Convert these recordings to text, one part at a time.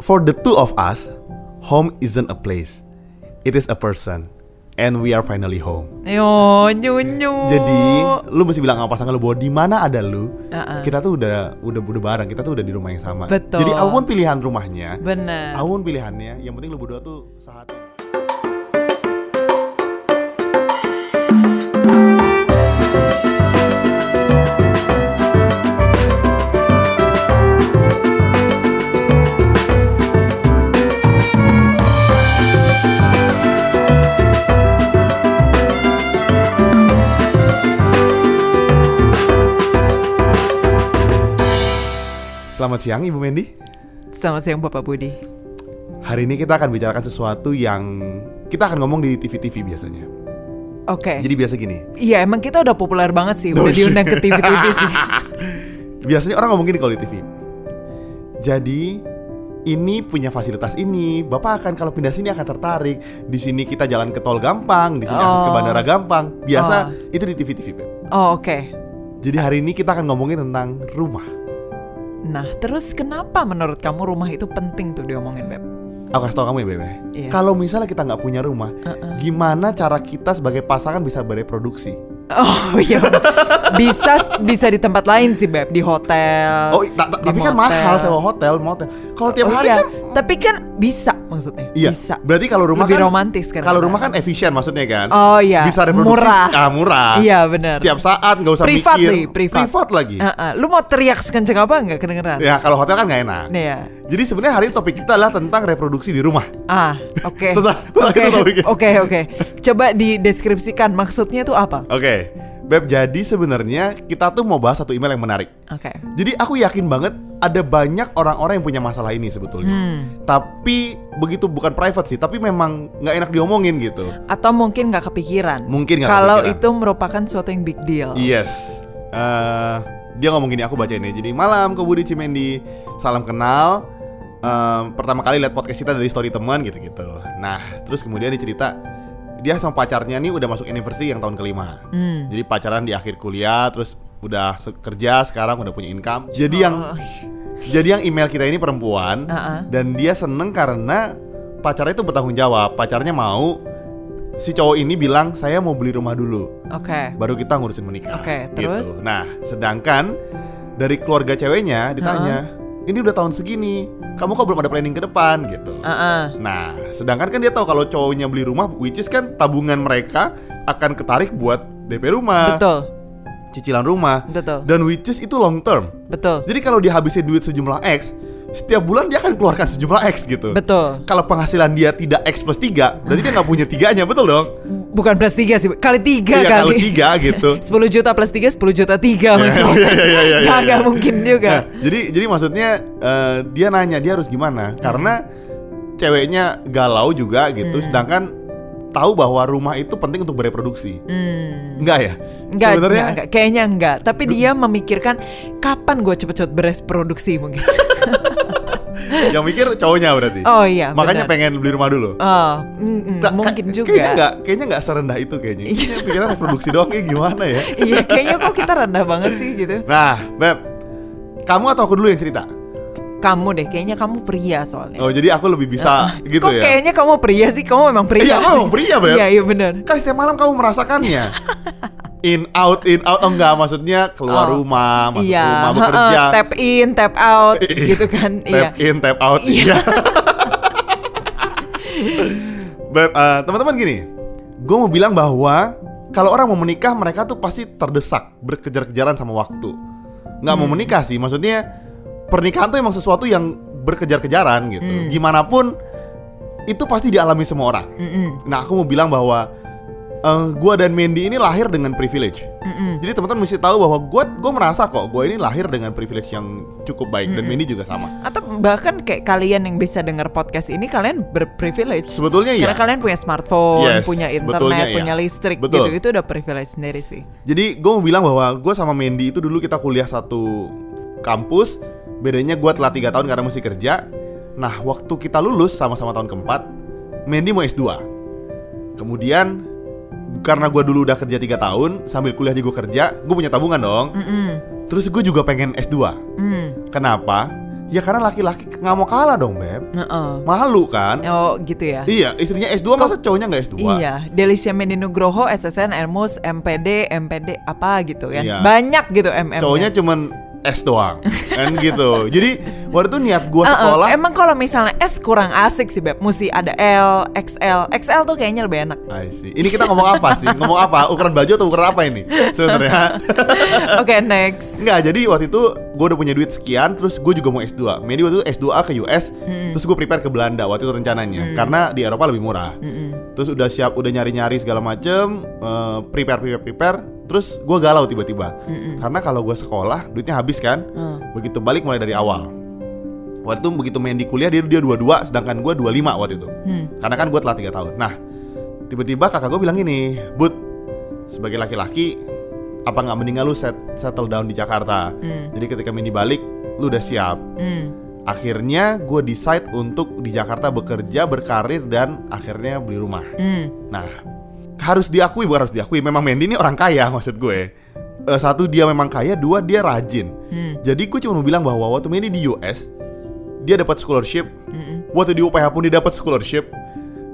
for the two of us, home isn't a place. It is a person. And we are finally home. Yo, nyunyu. Jadi, lu mesti bilang sama pasangan lu bahwa di mana ada lu, Uh-uh. kita tuh udah udah udah bareng, kita tuh udah di rumah yang sama. Betul. Jadi apa pun pilihan rumahnya, Bener. apa pun pilihannya, yang penting lu berdua tuh sehati. Selamat siang Ibu Mendy. Selamat siang Bapak Budi. Hari ini kita akan bicarakan sesuatu yang kita akan ngomong di TV-TV biasanya. Oke. Jadi biasa gini. Iya emang kita udah populer banget sih, Oh, udah shit. diundang ke TV-TV sih. Biasanya orang ngomong gini kalau di TV. Jadi ini punya fasilitas ini, Bapak akan kalau pindah sini akan tertarik. Di sini kita jalan ke tol gampang, di sini akses ke Oh. bandara gampang. Biasa Oh. itu di TV-TV. Oh oke. Jadi hari ini kita akan ngomongin tentang rumah. Nah terus kenapa menurut kamu rumah itu penting tuh diomongin Beb? Aku kasih tau kamu ya, Beb. ya. Iya. Kalau misalnya kita nggak punya rumah, Uh-uh. gimana cara kita sebagai pasangan bisa bereproduksi? Oh iya, bisa bisa di tempat lain sih Beb, di hotel. Oh, ta- ta- tapi kan motel. mahal sewa hotel, motel. Kalau tiap Oh hari iya, kan tapi kan bisa maksudnya. Iya. Bisa. Berarti kalau rumah Lebih kan romantis kan Kalau rumah kan efisien maksudnya kan. Oh iya, Bisa reproduksi murah. ah, murah. Iya benar. Setiap saat nggak usah Privat mikir. nih, privat. lagi. Uh-uh. Lu mau teriak sekenceng apa nggak kedengeran? Ya kalau hotel kan nggak enak. Nih ya. Jadi sebenarnya hari ini topik kita adalah tentang reproduksi di rumah. Ah, oke. Oke, oke, oke. Coba dideskripsikan maksudnya tuh apa? Oke, Beb. Jadi sebenarnya kita tuh mau bahas satu email yang menarik. Oke. Jadi aku yakin banget ada banyak orang-orang yang punya masalah ini sebetulnya. Hmm. Tapi begitu bukan private sih, tapi memang nggak enak diomongin gitu. Atau mungkin nggak kepikiran. Mungkin nggak Kalau kepikiran. itu merupakan suatu yang big deal. Yes. Eh, dia ngomong gini, aku baca ini. Jadi malam ke Budi Cimendi, salam kenal. Em, pertama kali lihat podcast kita dari story teman gitu-gitu. Nah, terus kemudian dia cerita dia sama pacarnya nih udah masuk anniversary yang tahun kelima. Hmm. Jadi pacaran di akhir kuliah, terus udah kerja sekarang udah punya income. Jadi yang Oh. jadi yang email kita ini perempuan Uh-uh. dan dia seneng karena pacarnya itu bertanggung jawab. Pacarnya mau si cowok ini bilang saya mau beli rumah dulu Oke. baru kita ngurusin menikah. Oke, gitu. terus? Nah, sedangkan dari keluarga ceweknya ditanya, ini udah tahun segini, kamu kok belum ada planning ke depan gitu. Uh-uh. Nah, sedangkan kan dia tahu kalau cowoknya beli rumah, which is kan tabungan mereka akan ketarik buat DP rumah, Betul, cicilan rumah, betul, dan which is itu long term. betul, Jadi kalau dia habisin duit sejumlah X, setiap bulan dia akan keluarkan sejumlah X gitu. betul. Kalau penghasilan dia tidak X plus 3, berarti dia nggak punya tiganya, betul dong? Bukan plus tiga sih, kali tiga Iya, kalau kali. tiga gitu. 10 juta plus 3 10 juta 3 maksudnya. iya, iya, iya, iya, iya. mungkin juga. Nah, jadi jadi maksudnya eh, dia nanya dia harus gimana karena ceweknya galau juga gitu, sedangkan tahu bahwa rumah itu penting untuk bereproduksi. Hmm. Enggak ya? Enggak, Sebenarnya enggak, enggak, kayaknya enggak. Tapi dia memikirkan kapan gue cepet-cepet bereproduksi mungkin. yang mikir cowoknya berarti. Oh iya, Makanya benar. pengen beli rumah dulu. Oh, mm, mm, Ta- mungkin ka- juga. Kayaknya enggak, kayaknya enggak serendah itu kayaknya. Kayaknya pikiran reproduksi doang kayak gimana ya? iya, kayaknya kok kita rendah banget sih gitu. Nah, Beb, kamu atau aku dulu yang cerita? Kamu deh, kayaknya kamu pria soalnya. Oh, jadi aku lebih bisa gitu kok ya. kayaknya kamu pria sih? Kamu memang pria. Iya, memang pria, Beb. Iya, iya benar. Kan setiap malam kamu merasakannya. in out in out oh enggak maksudnya keluar Oh. rumah masuk iya, rumah bekerja tap in, tap out gitu kan. iya. tap in tap out Iya. iya Beb, eh, teman-teman gini gue mau bilang bahwa kalau orang mau menikah mereka tuh pasti terdesak berkejar-kejaran sama waktu nggak Hmm. mau menikah sih maksudnya pernikahan tuh emang sesuatu yang berkejar-kejaran gitu Hmm. gimana pun itu pasti dialami semua orang Mm-mm, nah aku mau bilang bahwa eh, gua dan Mandy ini lahir dengan privilege mm-mm. jadi teman-teman mesti tahu bahwa gue gue merasa kok gue ini lahir dengan privilege yang cukup baik dan Mandy juga sama. Atau bahkan kayak kalian yang bisa dengar podcast ini kalian berprivilege. Sebetulnya iya. Karena kalian punya smartphone, Yes, punya internet, iya. punya listrik Betul. gitu. Itu udah privilege sendiri sih. Jadi gue mau bilang bahwa gue sama Mandy itu dulu kita kuliah satu kampus. Bedanya gue telah tiga tahun karena mesti kerja. Nah waktu kita lulus sama-sama tahun keempat, Mandy mau S2. Kemudian karena gue dulu udah kerja tiga tahun sambil kuliah juga gue kerja, gue punya tabungan dong. Mm-mm. Terus gue juga pengen S2. Mm. Kenapa? Ya karena laki-laki nggak mau kalah dong, Beb. Heeh. Malu kan? Oh gitu ya. Iya, istrinya S2 masa cowoknya nggak S2? Iya, Delicia Mendi Nugroho, SSN, Ermus, MPD, MPD apa gitu kan. Iya. Banyak gitu MM. Cowoknya cuman S doang. kan gitu. Jadi waktu itu niat Uh-uh. sekolah Emang kalau misalnya S kurang asik sih Beb Mesti ada L, XL XL tuh kayaknya lebih enak I see. Ini kita ngomong apa sih? Ngomong apa? Ukuran baju atau ukuran apa ini? Sebenarnya. Oke next Enggak, jadi waktu itu gue udah punya duit sekian, terus gue juga mau S2. Medi waktu itu S2A ke US, terus gue prepare ke Belanda waktu itu rencananya, karena di Eropa lebih murah. Terus udah siap, udah nyari-nyari segala macem, eh, prepare, prepare, prepare. Terus gue galau tiba-tiba, karena kalau gue sekolah duitnya habis kan, Hmm. begitu balik mulai dari awal. Waktu itu begitu main di kuliah dia dia dua dua, sedangkan gue 25 waktu itu. Hmm. Karena kan gue telat tiga tahun. Nah, tiba-tiba kakak gue bilang gini, Bud, sebagai laki-laki, apa nggak mendingan lu set, settle down di Jakarta? Hmm. Jadi ketika mini balik, lu udah siap. Hmm. Akhirnya gue decide untuk di Jakarta bekerja, berkarir dan akhirnya beli rumah. Hmm. Nah, harus diakui bukan harus diakui, memang Mendy ini orang kaya maksud gue. Eh, satu dia memang kaya, dua dia rajin. Hmm. Jadi gue cuma mau bilang bahwa waktu Mendy di US, dia dapat scholarship. Mm-mm. Waktu di UPH pun dia dapat scholarship.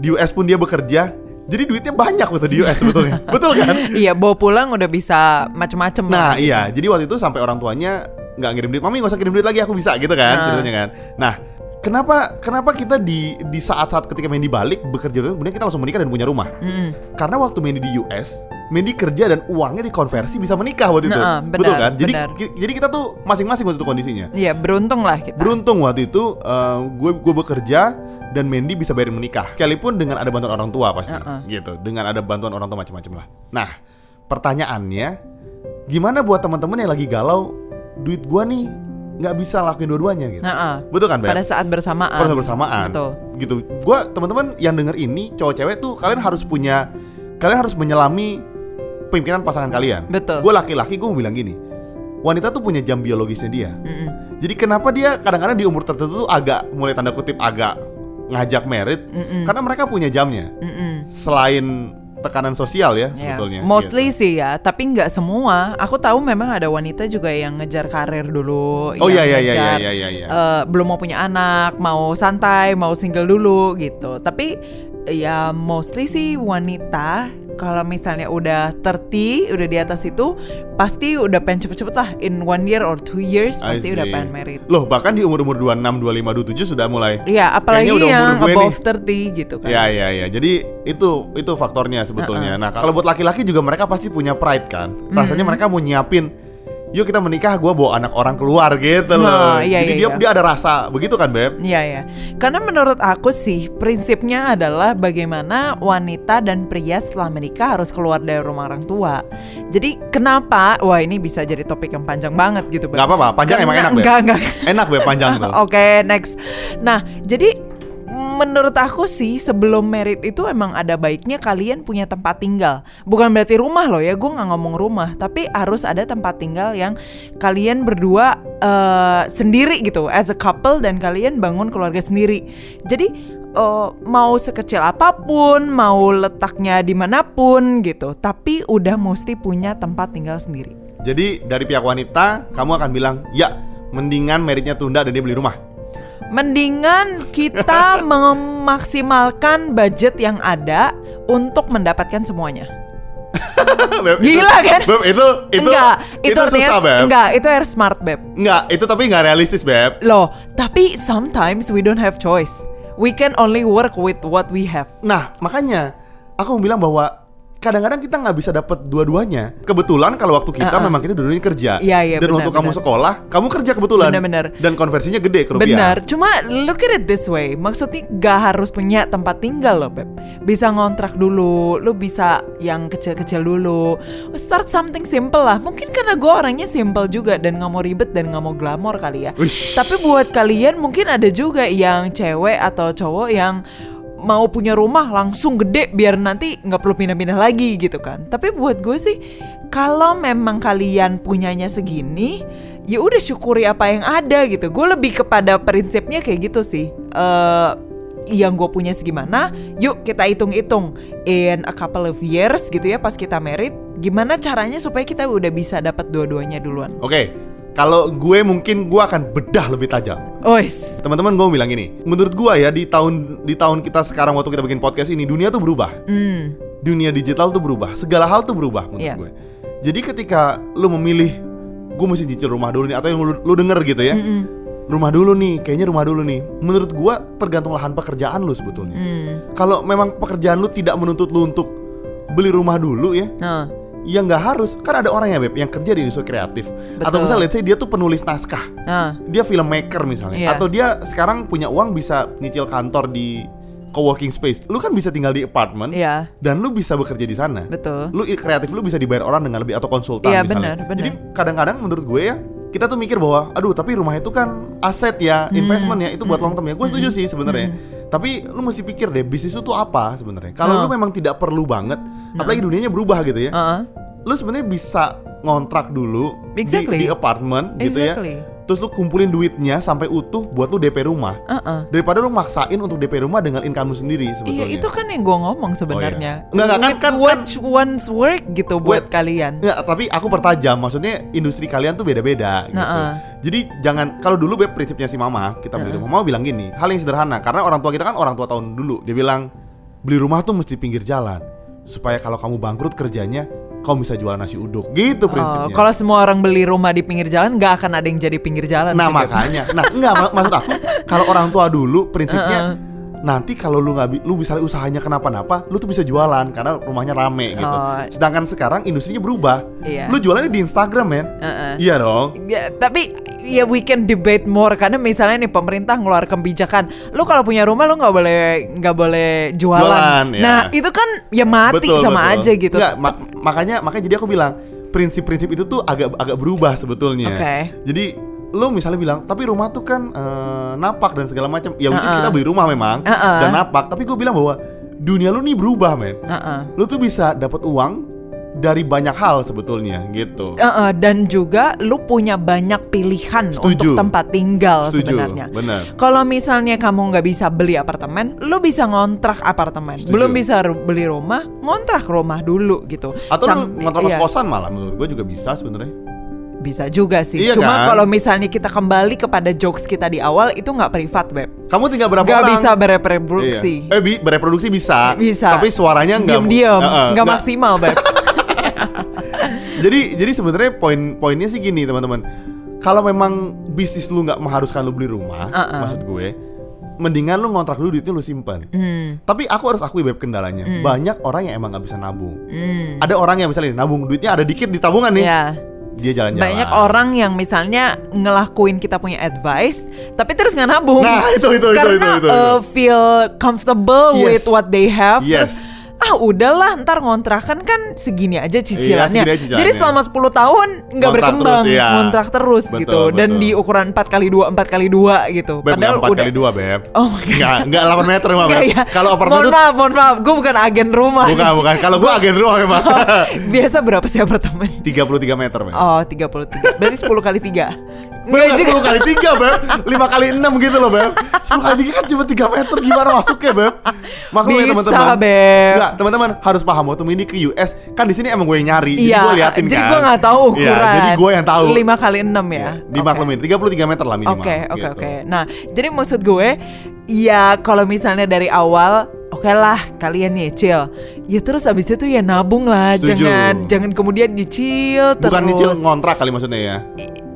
Di US pun dia bekerja. Jadi duitnya banyak waktu di US sebetulnya. Betul kan? Iya bawa pulang udah bisa macem-macem Nah iya, jadi waktu itu sampai orang tuanya nggak ngirim duit, mami nggak usah kirim duit lagi, aku bisa gitu kan, Nah. ceritanya kan. Nah, kenapa kenapa kita di di saat-saat ketika Mendy balik bekerja itu kemudian kita langsung menikah dan punya rumah? Mm-mm. Karena waktu Mendy di US, Mendy kerja dan uangnya dikonversi bisa menikah waktu itu, Nah, benar, betul kan? Jadi benar. jadi kita tuh masing-masing waktu itu kondisinya. Iya beruntung lah kita Beruntung waktu itu eh, gue gue bekerja dan Mendy bisa bayarin menikah. Sekalipun dengan ada bantuan orang tua pasti, Uh-uh. gitu. Dengan ada bantuan orang tua macam-macam lah. Nah, pertanyaannya, gimana buat teman-teman yang lagi galau, duit gua nih nggak bisa lakuin dua-duanya gitu. Nah, ah. Betul kan, Beb? pada saat bersamaan Pada bersamaan. Betul Gitu. Gua teman-teman yang denger ini, cowok-cewek tuh kalian harus punya, kalian harus menyelami pimpinan pasangan kalian. Betul. Gue laki-laki, gue mau bilang gini, wanita tuh punya jam biologisnya dia. Mm-mm. Jadi kenapa dia kadang-kadang di umur tertentu tuh agak mulai tanda kutip agak ngajak merit Mm-mm. karena mereka punya jamnya. Mm-mm. Selain tekanan sosial ya Ya, sebetulnya. Mostly gitu. sih ya, tapi nggak semua. Aku tahu memang ada wanita juga yang ngejar karir dulu. Oh yang iya iya iya ngejar, iya iya iya. eh, belum mau punya anak, mau santai, mau single dulu gitu. Tapi ya mostly sih wanita kalau misalnya udah 30, udah di atas itu pasti udah pengen cepet-cepet lah in one year or two years I pasti udah pengen married. Loh, bahkan di umur-umur 26, 25, 27 sudah mulai. Iya, apalagi udah yang above 30 gitu kan. Ya ya ya. Jadi itu itu faktornya sebetulnya. Nah, kalau buat laki-laki juga mereka pasti punya pride kan. Rasanya mereka mau nyiapin Yuk kita menikah, gue bawa anak orang keluar gitu loh. Nah, iya, Jadi iya, dia iya. dia ada rasa begitu kan beb? Iya ya, karena menurut aku sih prinsipnya adalah bagaimana wanita dan pria setelah menikah harus keluar dari rumah orang tua. Jadi kenapa? Wah ini bisa jadi topik yang panjang banget gitu. Beb. Gak apa-apa, panjang emang Karena- enak beb. Enggak enggak. Enak beb panjang tuh. Oke next. Nah jadi menurut aku sih sebelum merit itu emang ada baiknya kalian punya tempat tinggal. Bukan berarti rumah loh ya, gue nggak ngomong rumah, tapi harus ada tempat tinggal yang kalian berdua eh, sendiri gitu, as a couple dan kalian bangun keluarga sendiri. Jadi eh, mau sekecil apa pun, mau letaknya di mana pun gitu, tapi udah mesti punya tempat tinggal sendiri. Jadi dari pihak wanita, kamu akan bilang, ya mendingan meritnya tunda dan dia beli rumah. Mendingan kita memaksimalkan budget yang ada untuk mendapatkan semuanya. Beb, itu- Gila kan? Beb, itu itu enggak, itu, artinya susah, Beb. enggak, itu harus smart, Beb. Enggak, itu tapi nggak realistis, Beb. Loh, tapi sometimes we don't have choice. We can only work with what we have. Nah, makanya aku bilang bahwa kadang-kadang kita nggak bisa dapat dua-duanya. Kebetulan kalau waktu kita Uh-uh. memang kita dua-duanya kerja. Iya, iya, Dan benar, waktu kamu benar. sekolah, kamu kerja kebetulan. Benar-benar. Dan konversinya gede ke rupiah. Benar, cuma look at it this way Maksudnya gak harus punya tempat tinggal loh Beb Bisa ngontrak dulu, lu bisa yang kecil-kecil dulu Start something simple lah Mungkin karena gue orangnya simple juga Dan gak mau ribet dan gak mau glamor kali ya Wish. Tapi buat kalian mungkin ada juga yang cewek atau cowok yang mau punya rumah langsung gede biar nanti nggak perlu pindah-pindah lagi gitu kan. Tapi buat gue sih kalau memang kalian punyanya segini, ya udah syukuri apa yang ada gitu. Gue lebih kepada prinsipnya kayak gitu sih. Eh yang gue punya segimana, yuk kita hitung-hitung in a couple of years gitu ya pas kita married, gimana caranya supaya kita udah bisa dapat dua-duanya duluan. Oke, Kalau gue mungkin gue akan bedah lebih tajam. Ois. Teman-teman gue bilang gini, menurut gue ya di tahun di tahun kita sekarang waktu kita bikin podcast ini dunia tuh berubah. Hmm. Dunia digital tuh berubah, segala hal tuh berubah menurut Iya. gue. Jadi ketika lu memilih gue mesti cicil rumah dulu nih atau yang lu, lu denger gitu ya. Mm-mm. Rumah dulu nih, kayaknya rumah dulu nih. Menurut gue tergantung lahan pekerjaan lu sebetulnya. Hmm. Kalau memang pekerjaan lu tidak menuntut lu untuk beli rumah dulu ya, Nah, ya nggak harus. Kan ada orang ya beb yang kerja di industri kreatif. Atau Betul. misalnya let's say dia tuh penulis naskah nah, dia filmmaker misalnya Iya. atau dia sekarang punya uang bisa nyicil kantor di co-working space lu kan bisa tinggal di apartemen iya, dan lu bisa bekerja di sana betul. lu kreatif lu bisa dibayar orang dengan lebih atau konsultan Iya, misalnya benar, benar. jadi kadang-kadang menurut gue ya kita tuh mikir bahwa aduh tapi rumah itu kan aset ya Hmm. investment ya itu buat long term ya gue setuju sih sebenarnya tapi lu mesti pikir deh bisnis itu tuh apa sebenarnya kalau Nah. lu memang tidak perlu banget apalagi dunianya berubah gitu ya Heeh. lu sebenarnya bisa ngontrak dulu di- Exactly. di, apartemen gitu ya Exactly. Terus lu kumpulin duitnya sampai utuh buat lu DP rumah Heeh. daripada lu maksain untuk DP rumah dengan income lu sendiri Iya sebetulnya. itu kan yang gue ngomong sebenarnya. Enggak, enggak, kan- kan- Which one's work gitu buat Wait. kalian. Enggak, tapi aku pertajam, maksudnya industri kalian tuh beda-beda gitu. Nah, ah. Jadi jangan kalau dulu beb prinsipnya si mama, kita beli rumah, mama bilang gini, hal yang sederhana karena orang tua kita kan orang tua tahun dulu, dia bilang beli rumah tuh mesti pinggir jalan supaya kalau kamu bangkrut kerjanya kamu bisa jual nasi uduk. Gitu Oh, prinsipnya. kalau semua orang beli rumah di pinggir jalan, nggak akan ada yang jadi pinggir jalan. Nah sih, makanya, nah enggak mak- maksud aku kalau orang tua dulu prinsipnya nanti kalau lu nggak lu bisa usahanya kenapa-napa, lu tuh bisa jualan karena rumahnya rame gitu. Oh. Sedangkan sekarang industrinya berubah. Iya. Lu jualannya di Instagram men. Heeh. Iya dong. Ya, tapi ya we can debate more karena misalnya nih pemerintah ngeluar kebijakan, lu kalau punya rumah lu nggak boleh nggak boleh jualan. Jualan, ya. Nah itu kan ya mati sama aja gitu. Nggak, ma- makanya makanya jadi aku bilang prinsip-prinsip itu tuh agak agak berubah sebetulnya. Oke. Jadi lu misalnya bilang tapi rumah tuh kan eh, napak dan segala macam. Ya which is Uh-uh. kita beli rumah memang Uh-uh. dan napak. Tapi gue bilang bahwa dunia lu nih berubah men. Heeh. Lu tuh bisa dapat uang dari banyak hal sebetulnya gitu. Heeh, dan juga lu punya banyak pilihan Setuju. untuk tempat tinggal Setuju, sebenarnya. benar. Kalau misalnya kamu nggak bisa beli apartemen, lu bisa ngontrak apartemen. Setuju. Belum bisa beli rumah, ngontrak rumah dulu gitu. Atau lu Sam- ngontrak iya, kos-kosan malah menurut gue juga bisa sebenarnya. Bisa juga sih. Iya Cuma kan? kalau misalnya kita kembali kepada jokes kita di awal itu nggak privat, Beb. Kamu tinggal berapa Nggak orang? bisa bereproduksi. Iya. Eh bi- bereproduksi bisa. Bisa. Tapi suaranya enggak Diam-diam, nggak maksimal, Beb. jadi jadi sebenarnya poin-poinnya sih gini teman-teman. Kalau memang bisnis lu nggak mengharuskan lu beli rumah, Uh-uh. maksud gue, mendingan lu ngontrak dulu duitnya lu simpan. Hmm, Tapi aku harus akui beb kendalanya. Banyak orang yang emang nggak bisa nabung. hmm. Ada orang yang misalnya nabung duitnya ada dikit di tabungan nih, Ya. Dia jalan-jalan. Banyak orang yang misalnya ngelakuin kita punya advice, tapi terus nggak nabung. Nah, itu, itu, itu, Karena itu, itu, itu. uh, feel comfortable Yes. with what they have. Yes. Terus ah udahlah ntar ngontrakan kan segini aja cicilannya. segini aja cicilannya. Jadi selama 10 tahun nggak berkembang, terus, iya. ngontrak terus Betul, gitu. Dan betul. di ukuran 4 kali 2 4 kali 2 gitu. Beb, nggak empat kali dua beb. Oh, oke. Nggak, nggak 8 meter mah beb. ya. Kalau apartemen mohon maaf, mohon maaf, gue bukan agen rumah. bukan bukan. Kalau gua agen rumah memang. Biasa berapa sih apartemen? 33 meter beb. Oh, 33. Berarti 10 kali 3. Beb, 10 kali 3 beb 5 kali 6 gitu loh beb 10 kali 3 kan cuma 3 meter Gimana masuknya beb Maklum ya Bisa, teman-teman Beb. Enggak teman-teman harus paham Waktu ini ke US Kan di sini emang gue yang nyari Jadi Iya, gue liatin jadi kan gue nggak tahu Iya, ukuran. Jadi gue yang tahu 5 kali 6 ya. Dimaklumin 33 meter lah minimal Oke, oke, gitu. oke. Nah, jadi maksud gue ya kalau misalnya dari awal Oke lah, kalian nyicil. Ya terus abis itu ya nabung lah, Setuju. jangan jangan kemudian nyicil terus. Bukan nyicil ngontrak kali maksudnya ya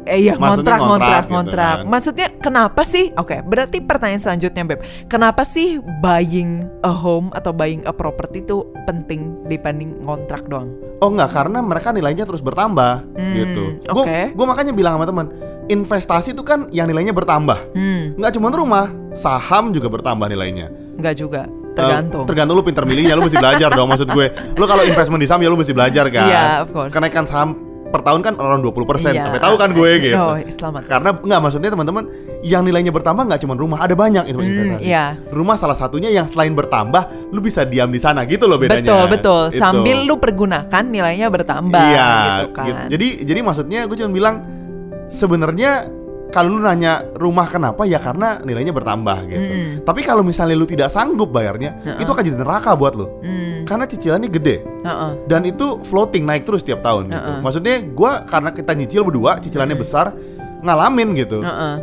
Eh iya Maksudnya ngontrak ngontrak ngontrak gitu kan. Maksudnya kenapa sih? Oke, berarti pertanyaan selanjutnya Beb. Kenapa sih buying a home atau buying a property itu penting dibanding ngontrak doang? Oh enggak, karena mereka nilainya terus bertambah Hmm, gitu. Gue oke. gue makanya bilang sama teman, investasi itu kan yang nilainya bertambah. Hmm, Nggak cuma rumah, saham juga bertambah nilainya. nggak juga. Eh, Tergantung. tergantung lu pinter milihnya, lu mesti belajar dong maksud gue. Lu kalau investment di saham ya lu mesti belajar kan. Iya, of course. Kenaikan saham per tahun kan around 20%. Iya. Sampai tahu kan gue gitu. Oh, selamat. Karena nggak maksudnya teman-teman yang nilainya bertambah nggak cuma rumah, ada banyak itu investasi. iya. Rumah salah satunya yang selain bertambah, lu bisa diam di sana gitu loh bedanya. Betul betul. Itu. Sambil lu pergunakan nilainya bertambah. Iya, gitu kan. gitu. Jadi jadi maksudnya gue cuma bilang sebenarnya kalau lu nanya rumah kenapa ya karena nilainya bertambah gitu. Mm-mm. Tapi kalau misalnya lu tidak sanggup bayarnya, Heeh. itu akan jadi neraka buat lu. Hmm. Karena cicilannya gede Heeh. dan itu floating naik terus tiap tahun gitu. Heeh. Maksudnya gua karena kita nyicil berdua, cicilannya besar, ngalamin gitu. Heeh.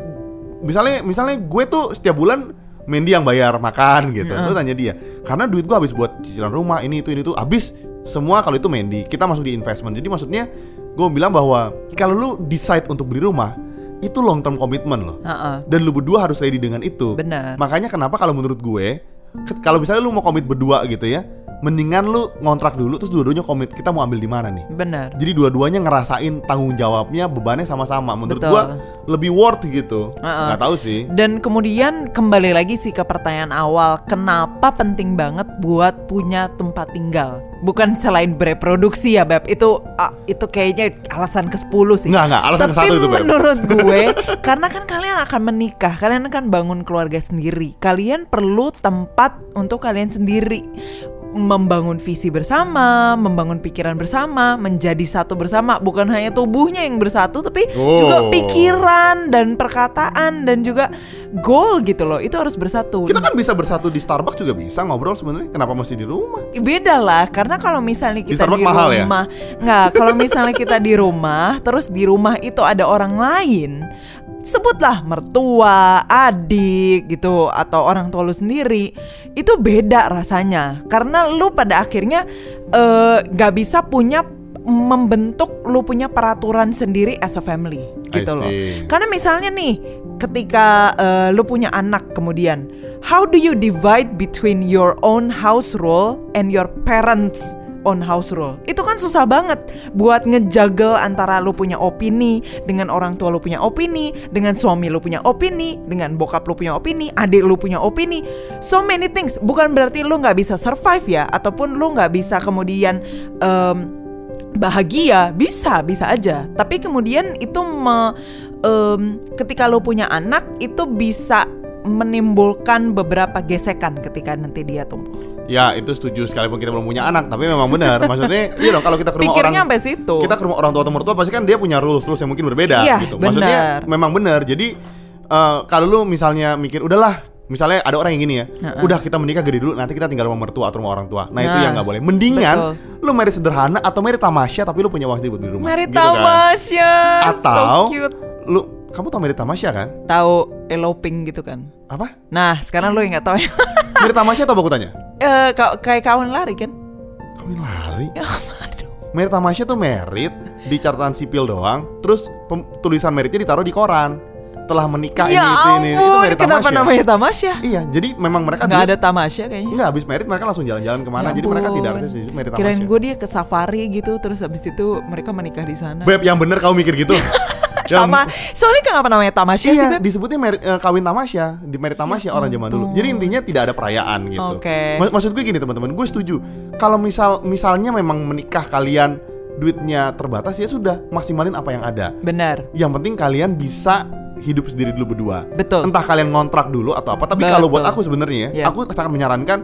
Misalnya misalnya gue tuh setiap bulan Mendy yang bayar makan gitu. Lu tanya dia, karena duit gua habis buat cicilan rumah ini itu ini itu habis semua kalau itu Mendy. Kita masuk di investment. Jadi maksudnya gue bilang bahwa kalau lu decide untuk beli rumah, itu long term commitment loh. Heeh. Dan lu berdua harus ready dengan itu. Benar. Makanya kenapa kalau menurut gue, kalau misalnya lu mau komit berdua gitu ya, mendingan lu ngontrak dulu terus dua-duanya komit kita mau ambil di mana nih. Benar. Jadi dua-duanya ngerasain tanggung jawabnya, bebannya sama-sama. Menurut Betul. gua lebih worth gitu. Heeh. Nggak tahu sih. Dan kemudian kembali lagi sih ke pertanyaan awal, kenapa penting banget buat punya tempat tinggal? Bukan selain bereproduksi ya, Beb. Itu ah, itu kayaknya alasan ke-10 sih. Nggak, nggak. Alasan Tapi ke-1 itu, Beb. menurut gue, karena kan kalian akan menikah, kalian akan bangun keluarga sendiri. Kalian perlu tempat untuk kalian sendiri membangun visi bersama, membangun pikiran bersama, menjadi satu bersama. Bukan hanya tubuhnya yang bersatu, tapi juga Oh. pikiran dan perkataan dan juga goal gitu loh. Itu harus bersatu. Kita kan bisa bersatu di Starbucks juga bisa ngobrol sebenarnya. Kenapa mesti di rumah? Beda lah, karena kalau misalnya Di kita di, mahal ya? rumah, nggak. Kalau misalnya kita di rumah, terus di rumah itu ada orang lain, sebutlah mertua, adik gitu, atau orang tua lu sendiri, itu beda rasanya. Karena lu pada akhirnya eh, nggak bisa punya membentuk lu punya peraturan sendiri as a family gitu loh. Karena misalnya nih, ketika eh, lu punya anak kemudian, how do you divide between your own house rule and your parents own house rule? Itu kan susah banget buat ngejagel antara lu punya opini dengan orang tua lu punya opini, dengan suami lu punya opini, dengan bokap lu punya opini, adik lu punya opini. So many things. Bukan berarti lu nggak bisa survive ya, ataupun lu nggak bisa kemudian em, bahagia bisa bisa aja tapi kemudian itu me- em, ketika lo punya anak itu bisa menimbulkan beberapa gesekan ketika nanti dia tumbuh Ya itu setuju sekalipun kita belum punya anak Tapi memang benar Maksudnya iya dong kalau kita ke rumah pikirnya orang sampai situ Kita ke rumah orang tua atau mertua Pasti kan dia punya rules-rules yang mungkin berbeda Iya, gitu Maksudnya memang benar Jadi eh, kalau lu misalnya mikir Udahlah Misalnya ada orang yang gini ya Heeh. Udah kita menikah gede dulu Nanti kita tinggal sama mertua atau sama orang tua Nah, itu Nah, yang nggak boleh Mendingan betul. Lu merit sederhana Atau merit tamasya Tapi lu punya waktu buat di rumah Mary gitu kan. Tamasya Atau so cute Lu Kamu tau merit tamasya kan? tahu eloping gitu kan Apa? nah sekarang yang nggak tahu ya Merit tamasya atau aku tanya? Eh, ka- kayak kawan lari kan Kami lari ya Merit tamasya tuh merit di catatan sipil doang, terus tulisan meritnya ditaruh di koran. Telah menikah ya ini itu ini, itu ampun merit kenapa tamasya. namanya tamasya Iya, jadi memang mereka nggak ada tamasya kayaknya Enggak, habis merit mereka langsung jalan-jalan ke mana, Ya jadi mereka ampun. tidak jadi merit Kirain tamasya. gue dia ke safari gitu Terus habis itu mereka menikah di sana Beb, yang bener kamu mikir gitu. Tama Soalnya kenapa namanya tamasya sih Iya, disebutnya merit, eh, kawin tamasya, di merit tamasya orang zaman dulu. Jadi intinya tidak ada perayaan gitu. Oke. Mak- Maksud gue gini teman-teman, gue setuju. Kalau misal misalnya memang menikah kalian duitnya terbatas ya sudah maksimalin apa yang ada. Benar Yang penting kalian bisa hidup sendiri dulu berdua. Betul Entah kalian ngontrak dulu atau apa. Tapi kalau buat aku sebenarnya, Yes. aku sangat menyarankan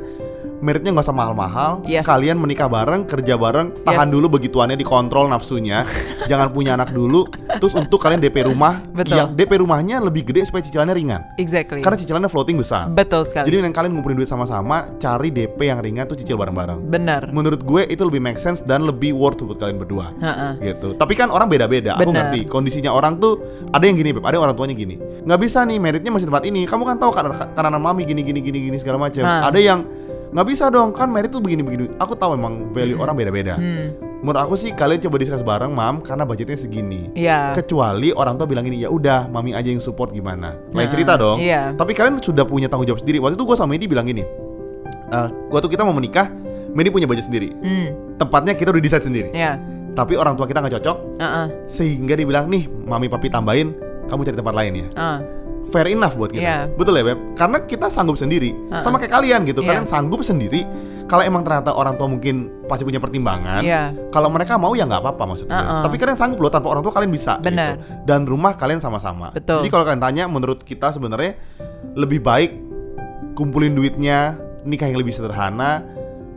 meritnya nggak usah mahal-mahal. Yes. Kalian menikah bareng, kerja bareng, tahan Yes. dulu begituannya dikontrol nafsunya. Jangan punya anak dulu. Terus untuk kalian DP rumah, Betul. yang DP rumahnya lebih gede supaya cicilannya ringan. Exactly Karena cicilannya floating besar. Betul sekali Jadi yang kalian ngumpulin duit sama-sama, cari DP yang ringan tuh cicil bareng-bareng. Benar Menurut gue itu lebih make sense dan lebih worth buat kalian berdua Ha-ha. gitu. Tapi kan orang beda-beda. Aku ngerti kondisinya orang tuh ada yang gini, Beb. Ada orang tuanya gini. Nggak bisa nih meritnya masih tempat ini. Kamu kan tahu karena karena mami gini gini gini gini segala macam. Ada yang nggak bisa dong kan merit tuh begini begini. Aku tahu emang value orang beda-beda. Hmm. Menurut aku sih kalian coba diskus bareng, Mam, karena budgetnya segini. Iya Kecuali orang tua bilang gini, ya udah, mami aja yang support gimana. Lain Nah, cerita dong. iya. Tapi kalian sudah punya tanggung jawab sendiri. Waktu itu gue sama Medi bilang gini, eh waktu kita mau menikah, Medi punya budget sendiri. Hmm. Tempatnya kita udah decide sendiri. Ya Tapi orang tua kita nggak cocok, Ha-ha. sehingga dia bilang nih mami papi tambahin kamu cari tempat lain ya Ah. Fair enough buat kita Iya. betul ya beb karena kita sanggup sendiri Uh-uh. sama kayak kalian gitu Iya. kalian sanggup sendiri kalau emang ternyata orang tua mungkin pasti punya pertimbangan Iya. kalau mereka mau ya nggak apa-apa maksudnya Uh-uh. tapi kalian sanggup loh tanpa orang tua kalian bisa Benar. gitu. dan rumah kalian sama-sama Betul. jadi kalau kalian tanya menurut kita sebenarnya lebih baik kumpulin duitnya nikah yang lebih sederhana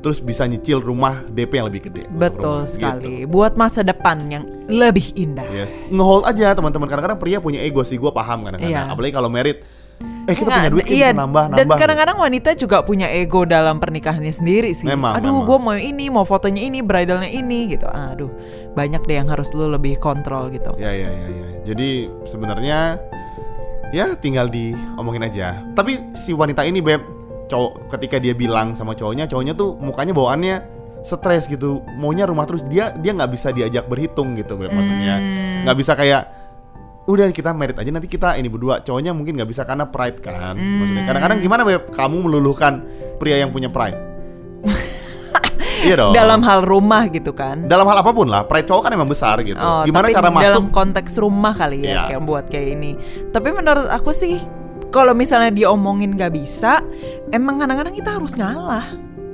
terus bisa nyicil rumah DP yang lebih gede. Betul rumah, sekali. gitu. Buat masa depan yang lebih indah. Yes. Ngehold aja teman-teman. Kadang-kadang pria punya ego sih, gue paham kadang-kadang. Iya. Apalagi kalau merit, eh kita Nggak, punya duit, kita iya, bisa nambah, Dan nambah. kadang-kadang wanita juga punya ego dalam pernikahannya sendiri sih. Memang, Aduh, gue mau ini, mau fotonya ini, bridalnya ini gitu. Aduh, banyak deh yang harus lu lebih kontrol gitu. Ya ya ya ya. Jadi sebenarnya ya tinggal diomongin aja. Tapi si wanita ini beb, cowok ketika dia bilang sama cowoknya, cowoknya tuh mukanya bawaannya stres gitu, maunya rumah terus. Dia dia nggak bisa diajak berhitung gitu maksudnya, Hmm. nggak bisa kayak udah kita merit aja nanti kita ini berdua. Cowoknya mungkin nggak bisa karena pride kan maksudnya. Kadang-kadang Hmm. gimana beb? Kamu meluluhkan pria yang punya pride? Iya dong. Dalam hal rumah gitu kan. dalam hal apa pun lah pride cowok kan emang besar gitu. Oh, gimana cara dalam masuk? konteks rumah kali ya kayak buat kayak ini. Tapi menurut aku sih kalau misalnya diomongin gak bisa, emang kadang-kadang kita harus ngalah.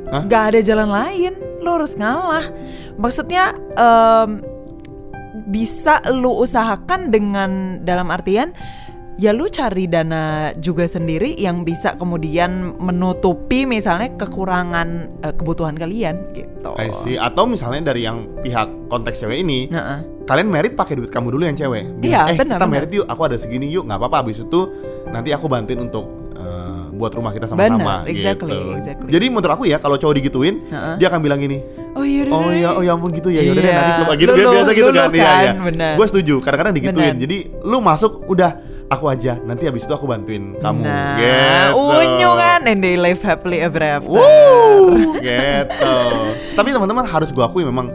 Hah? Gak ada jalan lain, lo harus ngalah. Maksudnya em, bisa lu usahakan dengan dalam artian ya lu cari dana juga sendiri yang bisa kemudian menutupi misalnya kekurangan eh, kebutuhan kalian gitu. I see. Atau misalnya dari yang pihak konteks cewek ini, Nah, kalian merit pakai duit kamu dulu yang cewek. Bilang, Iya, eh benar, kita merit yuk, aku ada segini yuk, nggak apa-apa. Habis itu nanti aku bantuin untuk buat rumah kita sama-sama. Benar, exactly, gitu. exactly. Jadi menurut aku ya kalau cowok digituin, Heeh. dia akan bilang gini, Oh iya oh deh. ya, oh ya ampun gitu ya, yaudah deh Iya, nanti coba gitu luluh, biasa gitu luluh kan, iya kan, iya. benar. Gue setuju, kadang-kadang digituin. Benar. Jadi lu masuk, udah aku aja, nanti habis itu aku bantuin kamu. Nah, gitu. unyu kan and they live happily ever after. Wuh, gitu. Tapi teman-teman harus gua akui memang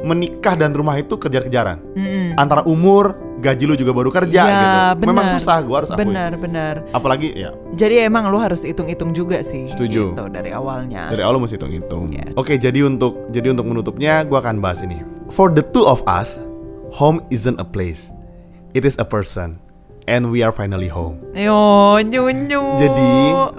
menikah dan rumah itu kejar-kejaran. Mm-mm. Antara umur, gaji lu juga baru kerja Ya, gitu. Memang benar. susah gua harus akui. Benar, benar. Apalagi ya Jadi emang lu harus hitung-hitung juga sih. Setuju. Gitu, dari awalnya. dari awal lu mesti hitung-hitung. Yes. Oke, jadi untuk jadi untuk menutupnya gua akan bahas ini. For the two of us, home isn't a place. It is a person. And we are finally home. Yo, nyunyu. Jadi,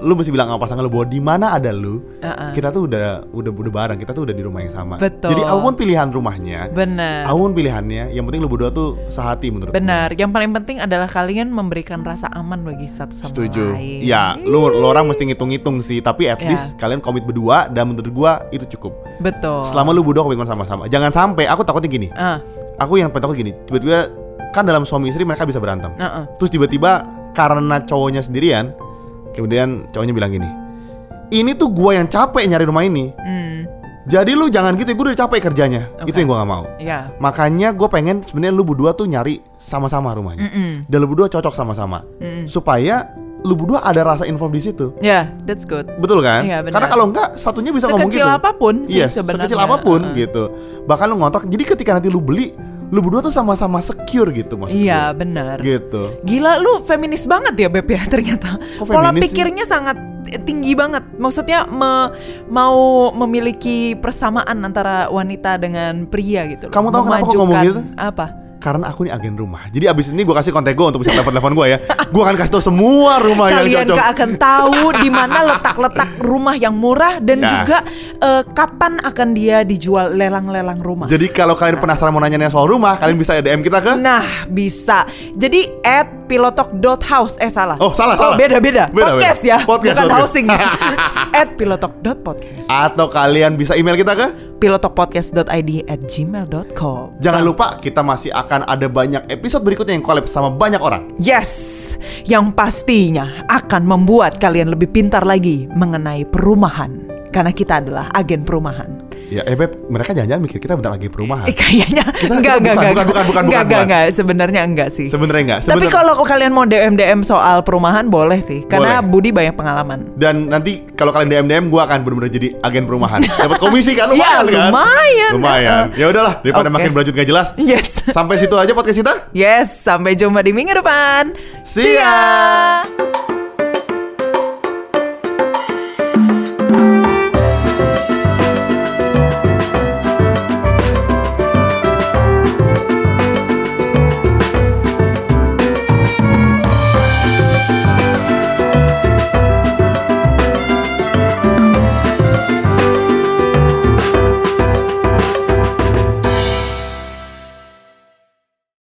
lu mesti bilang sama pasangan lu bahwa di mana ada lu, Uh-uh. kita tuh udah udah udah bareng, kita tuh udah di rumah yang sama. Betul. Jadi apa pun pilihan rumahnya, Benar. apa pun pilihannya, yang penting lu berdua tuh sehati menurut. Benar. Yang paling penting adalah kalian memberikan rasa aman bagi satu sama Setuju. lain. Ya, lu, lu orang mesti ngitung-ngitung sih, tapi at Ya. least kalian komit berdua dan menurut gua itu cukup. Betul. Selama lu berdua komitmen sama-sama. Jangan sampai aku takutnya gini. Ah, Aku yang takut gini, tiba-tiba kan dalam suami istri mereka bisa berantem. uh-uh. Terus tiba-tiba karena cowoknya sendirian, kemudian cowoknya bilang gini. Ini tuh gua yang capek nyari rumah ini. Hmm, Jadi lu jangan gitu, gue udah capek kerjanya. Oke. Itu yang gua gak mau. ya. Makanya gue pengen sebenarnya lu berdua tuh nyari sama-sama rumahnya. Mm-mm. Dan lu berdua cocok sama-sama. Mm-mm. Supaya lu berdua ada rasa involved di situ. Ya, that's good. Betul kan? Iya, benar. Karena kalau enggak satunya bisa ngomong Sekecil gitu. apa pun sih Iya, sebenarnya. sekecil apa pun Uh-uh. gitu. Bahkan lu ngontrak. Jadi ketika nanti lu beli, lu berdua tuh sama-sama secure gitu maksud Iya, benar. Gitu. Gila lu feminis banget ya Beb ya ternyata. Pola sih? pikirnya sangat tinggi banget. Maksudnya me- mau memiliki persamaan antara wanita dengan pria gitu. loh. Kamu tahu kenapa aku ngomong gitu? Apa? Karena aku nih agen rumah. Jadi abis ini gue kasih kontak gue untuk bisa telepon-telepon gue ya. Gue akan kasih tau semua rumah yang Kalian cocok. gak akan tahu di mana letak-letak rumah yang murah dan Ya. juga eh, kapan akan dia dijual lelang-lelang rumah. Jadi kalau kalian penasaran mau nanya soal rumah, kalian bisa DM kita ke Nah, bisa. Jadi at pilotok.house eh salah. Oh, salah, salah. beda beda. Beda, podcast beda. ya, Podcast, bukan podcast. housing. at pilotok.podcast. atau kalian bisa email kita ke pilotokpodcast.id at gmail.com Jangan lupa kita masih akan ada banyak episode berikutnya yang collab sama banyak orang. Yes, yang pastinya akan membuat kalian lebih pintar lagi mengenai perumahan Karena kita adalah agen perumahan Ya, eh Beb, mereka jangan-jangan mikir kita bentar lagi perumahan. Eh, kayaknya Kita- enggak, kita enggak, bukan, enggak, bukan, bukan, bukan, enggak, bukan, enggak, bukan. enggak, sebenarnya enggak sih. Sebenarnya enggak. Tapi Sebenarnya- kalau kalian mau DM DM soal perumahan boleh sih, karena Boleh. Budi banyak pengalaman. dan nanti kalau kalian DM DM gue akan benar-benar jadi agen perumahan. Dapat komisi kan lumayan Ya, kan? lumayan. Lumayan. Ya udahlah, daripada Oke. makin berlanjut gak jelas. Yes, Sampai situ aja podcast kita. yes, sampai jumpa di minggu depan. See ya.